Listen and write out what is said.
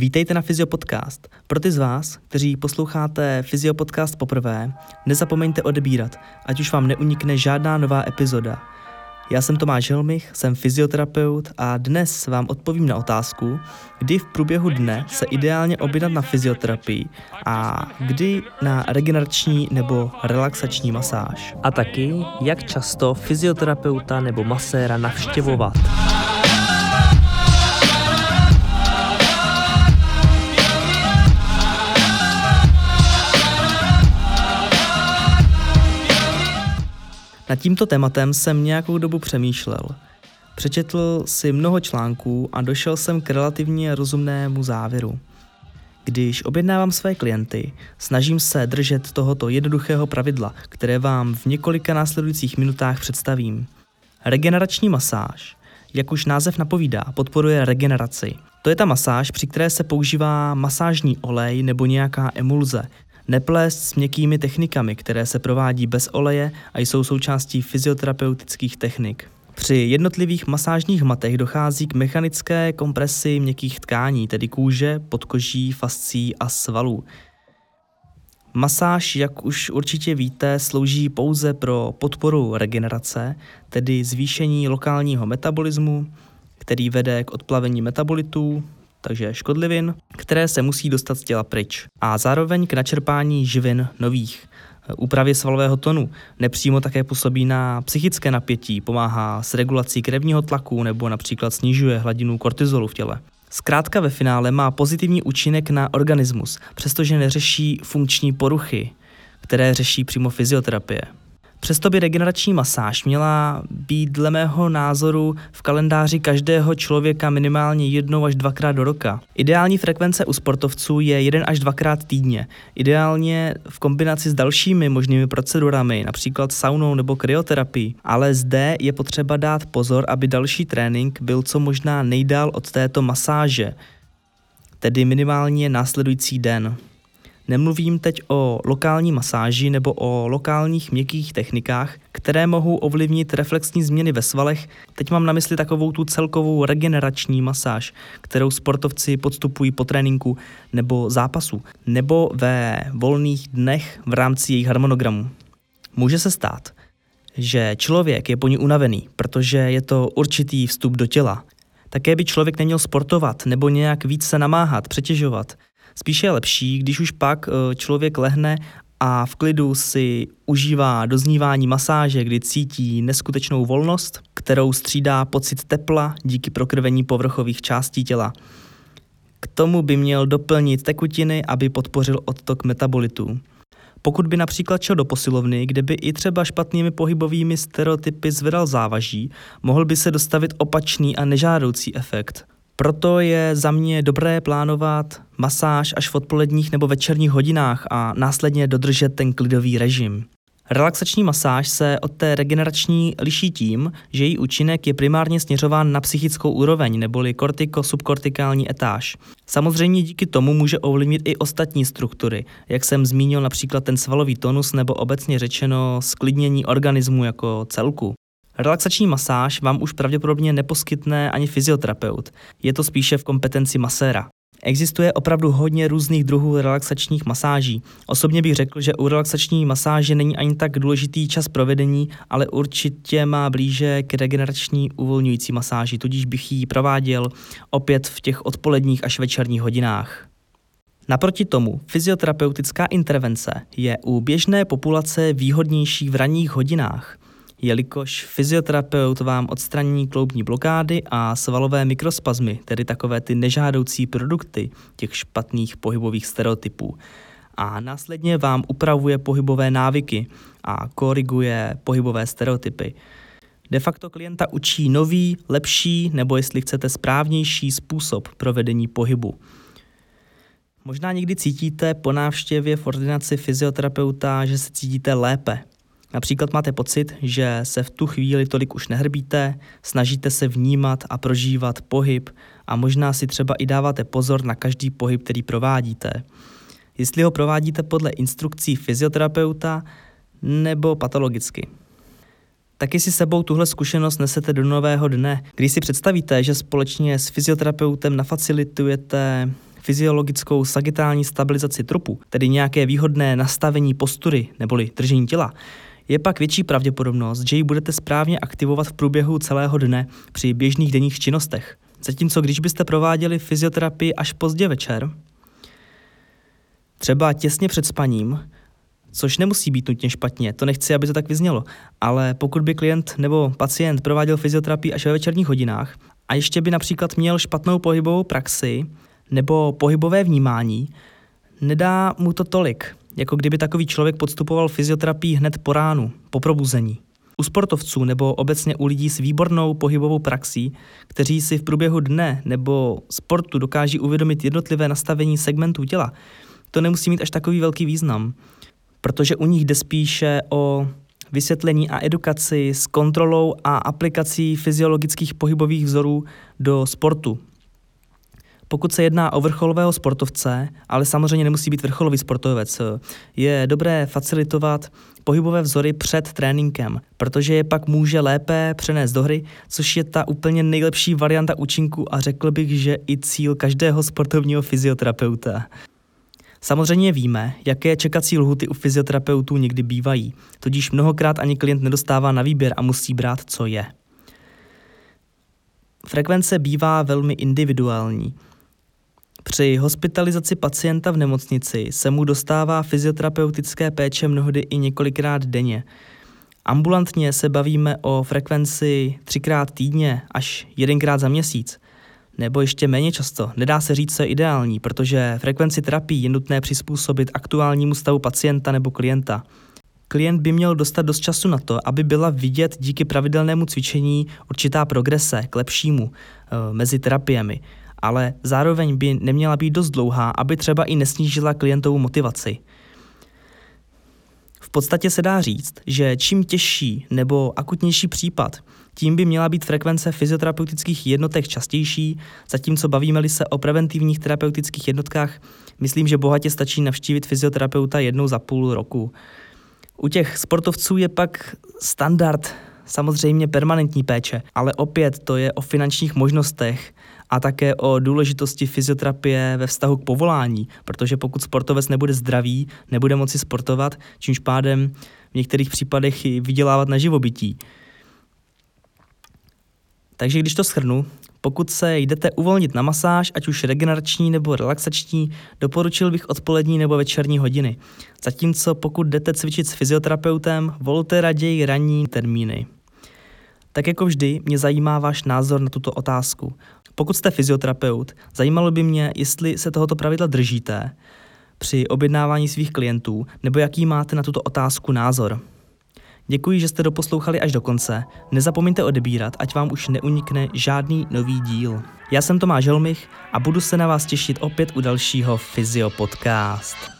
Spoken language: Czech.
Vítejte na Fyziopodcast. Pro ty z vás, kteří posloucháte Fyziopodcast poprvé, nezapomeňte odebírat, ať už vám neunikne žádná nová epizoda. Já jsem Tomáš Helmich, jsem fyzioterapeut a dnes vám odpovím na otázku, kdy v průběhu dne se ideálně objednat na fyzioterapii a kdy na regenerační nebo relaxační masáž. A taky, jak často fyzioterapeuta nebo maséra navštěvovat. Nad tímto tématem jsem nějakou dobu přemýšlel. Přečetl si mnoho článků a došel jsem k relativně rozumnému závěru. Když objednávám své klienty, snažím se držet tohoto jednoduchého pravidla, které vám v několika následujících minutách představím. Regenerační masáž, jak už název napovídá, podporuje regeneraci. To je ta masáž, při které se používá masážní olej nebo nějaká emulze, Neplést s měkkými technikami, které se provádí bez oleje a jsou součástí fyzioterapeutických technik. Při jednotlivých masážních matech dochází k mechanické kompresi měkkých tkání, tedy kůže, podkoží, fascí a svalů. Masáž, jak už určitě víte, slouží pouze pro podporu regenerace, tedy zvýšení lokálního metabolismu, který vede k odplavení metabolitů, takže škodlivin, které se musí dostat z těla pryč. A zároveň k načerpání živin nových. Úpravě svalového tonu nepřímo také působí na psychické napětí, pomáhá s regulací krevního tlaku nebo například snižuje hladinu kortizolu v těle. Zkrátka ve finále má pozitivní účinek na organismus, přestože neřeší funkční poruchy, které řeší přímo fyzioterapie. Přesto by regenerační masáž měla být dle mého názoru v kalendáři každého člověka minimálně jednou až dvakrát do roka. Ideální frekvence u sportovců je jeden až dvakrát týdně. Ideálně v kombinaci s dalšími možnými procedurami, například saunou nebo kryoterapií. Ale zde je potřeba dát pozor, aby další trénink byl co možná nejdál od této masáže, tedy minimálně následující den. Nemluvím teď o lokální masáži nebo o lokálních měkkých technikách, které mohou ovlivnit reflexní změny ve svalech. Teď mám na mysli takovou tu celkovou regenerační masáž, kterou sportovci podstupují po tréninku nebo zápasu, nebo ve volných dnech v rámci jejich harmonogramu. Může se stát, že člověk je po ní unavený, protože je to určitý vstup do těla. Také by člověk neměl sportovat nebo nějak víc se namáhat, přetěžovat – Spíše je lepší, když už pak eh, člověk lehne a v klidu si užívá doznívání masáže, kdy cítí neskutečnou volnost, kterou střídá pocit tepla díky prokrvení povrchových částí těla. K tomu by měl doplnit tekutiny, aby podpořil odtok metabolitů. Pokud by například šel do posilovny, kde by i třeba špatnými pohybovými stereotypy zvedal závaží, mohl by se dostavit opačný a nežádoucí efekt – proto je za mě dobré plánovat masáž až v odpoledních nebo večerních hodinách a následně dodržet ten klidový režim. Relaxační masáž se od té regenerační liší tím, že její účinek je primárně směřován na psychickou úroveň neboli kortiko-subkortikální etáž. Samozřejmě díky tomu může ovlivnit i ostatní struktury, jak jsem zmínil například ten svalový tonus nebo obecně řečeno sklidnění organismu jako celku. Relaxační masáž vám už pravděpodobně neposkytne ani fyzioterapeut. Je to spíše v kompetenci maséra. Existuje opravdu hodně různých druhů relaxačních masáží. Osobně bych řekl, že u relaxační masáže není ani tak důležitý čas provedení, ale určitě má blíže k regenerační uvolňující masáži, tudíž bych ji prováděl opět v těch odpoledních až večerních hodinách. Naproti tomu fyzioterapeutická intervence je u běžné populace výhodnější v ranních hodinách – jelikož fyzioterapeut vám odstraní kloubní blokády a svalové mikrospazmy, tedy takové ty nežádoucí produkty těch špatných pohybových stereotypů. A následně vám upravuje pohybové návyky a koriguje pohybové stereotypy. De facto klienta učí nový, lepší nebo jestli chcete správnější způsob provedení pohybu. Možná někdy cítíte po návštěvě v ordinaci fyzioterapeuta, že se cítíte lépe, Například máte pocit, že se v tu chvíli tolik už nehrbíte, snažíte se vnímat a prožívat pohyb a možná si třeba i dáváte pozor na každý pohyb, který provádíte. Jestli ho provádíte podle instrukcí fyzioterapeuta nebo patologicky. Taky si sebou tuhle zkušenost nesete do nového dne, kdy si představíte, že společně s fyzioterapeutem nafacilitujete fyziologickou sagitální stabilizaci trupu, tedy nějaké výhodné nastavení postury neboli držení těla, je pak větší pravděpodobnost, že ji budete správně aktivovat v průběhu celého dne při běžných denních činnostech. Zatímco když byste prováděli fyzioterapii až pozdě večer, třeba těsně před spaním, což nemusí být nutně špatně, to nechci, aby to tak vyznělo, ale pokud by klient nebo pacient prováděl fyzioterapii až ve večerních hodinách a ještě by například měl špatnou pohybovou praxi nebo pohybové vnímání, nedá mu to tolik, jako kdyby takový člověk podstupoval fyzioterapii hned po ránu, po probuzení. U sportovců nebo obecně u lidí s výbornou pohybovou praxí, kteří si v průběhu dne nebo sportu dokáží uvědomit jednotlivé nastavení segmentů těla, to nemusí mít až takový velký význam, protože u nich jde spíše o vysvětlení a edukaci s kontrolou a aplikací fyziologických pohybových vzorů do sportu, pokud se jedná o vrcholového sportovce, ale samozřejmě nemusí být vrcholový sportovec, je dobré facilitovat pohybové vzory před tréninkem, protože je pak může lépe přenést do hry, což je ta úplně nejlepší varianta účinku a řekl bych, že i cíl každého sportovního fyzioterapeuta. Samozřejmě víme, jaké čekací lhuty u fyzioterapeutů někdy bývají, tudíž mnohokrát ani klient nedostává na výběr a musí brát, co je. Frekvence bývá velmi individuální. Při hospitalizaci pacienta v nemocnici se mu dostává fyzioterapeutické péče mnohdy i několikrát denně. Ambulantně se bavíme o frekvenci třikrát týdně až jedenkrát za měsíc. Nebo ještě méně často. Nedá se říct, co je ideální, protože frekvenci terapii je nutné přizpůsobit aktuálnímu stavu pacienta nebo klienta. Klient by měl dostat dost času na to, aby byla vidět díky pravidelnému cvičení určitá progrese k lepšímu e, mezi terapiemi ale zároveň by neměla být dost dlouhá, aby třeba i nesnížila klientovou motivaci. V podstatě se dá říct, že čím těžší nebo akutnější případ, tím by měla být frekvence fyzioterapeutických jednotek častější, zatímco bavíme-li se o preventivních terapeutických jednotkách, myslím, že bohatě stačí navštívit fyzioterapeuta jednou za půl roku. U těch sportovců je pak standard samozřejmě permanentní péče, ale opět to je o finančních možnostech a také o důležitosti fyzioterapie ve vztahu k povolání, protože pokud sportovec nebude zdravý, nebude moci sportovat, čímž pádem v některých případech i vydělávat na živobytí. Takže když to shrnu, pokud se jdete uvolnit na masáž, ať už regenerační nebo relaxační, doporučil bych odpolední nebo večerní hodiny. Zatímco pokud jdete cvičit s fyzioterapeutem, volte raději ranní termíny. Tak jako vždy, mě zajímá váš názor na tuto otázku. Pokud jste fyzioterapeut, zajímalo by mě, jestli se tohoto pravidla držíte při objednávání svých klientů, nebo jaký máte na tuto otázku názor. Děkuji, že jste doposlouchali až do konce. Nezapomeňte odebírat, ať vám už neunikne žádný nový díl. Já jsem Tomáš Helmich a budu se na vás těšit opět u dalšího Fyzio Podcast.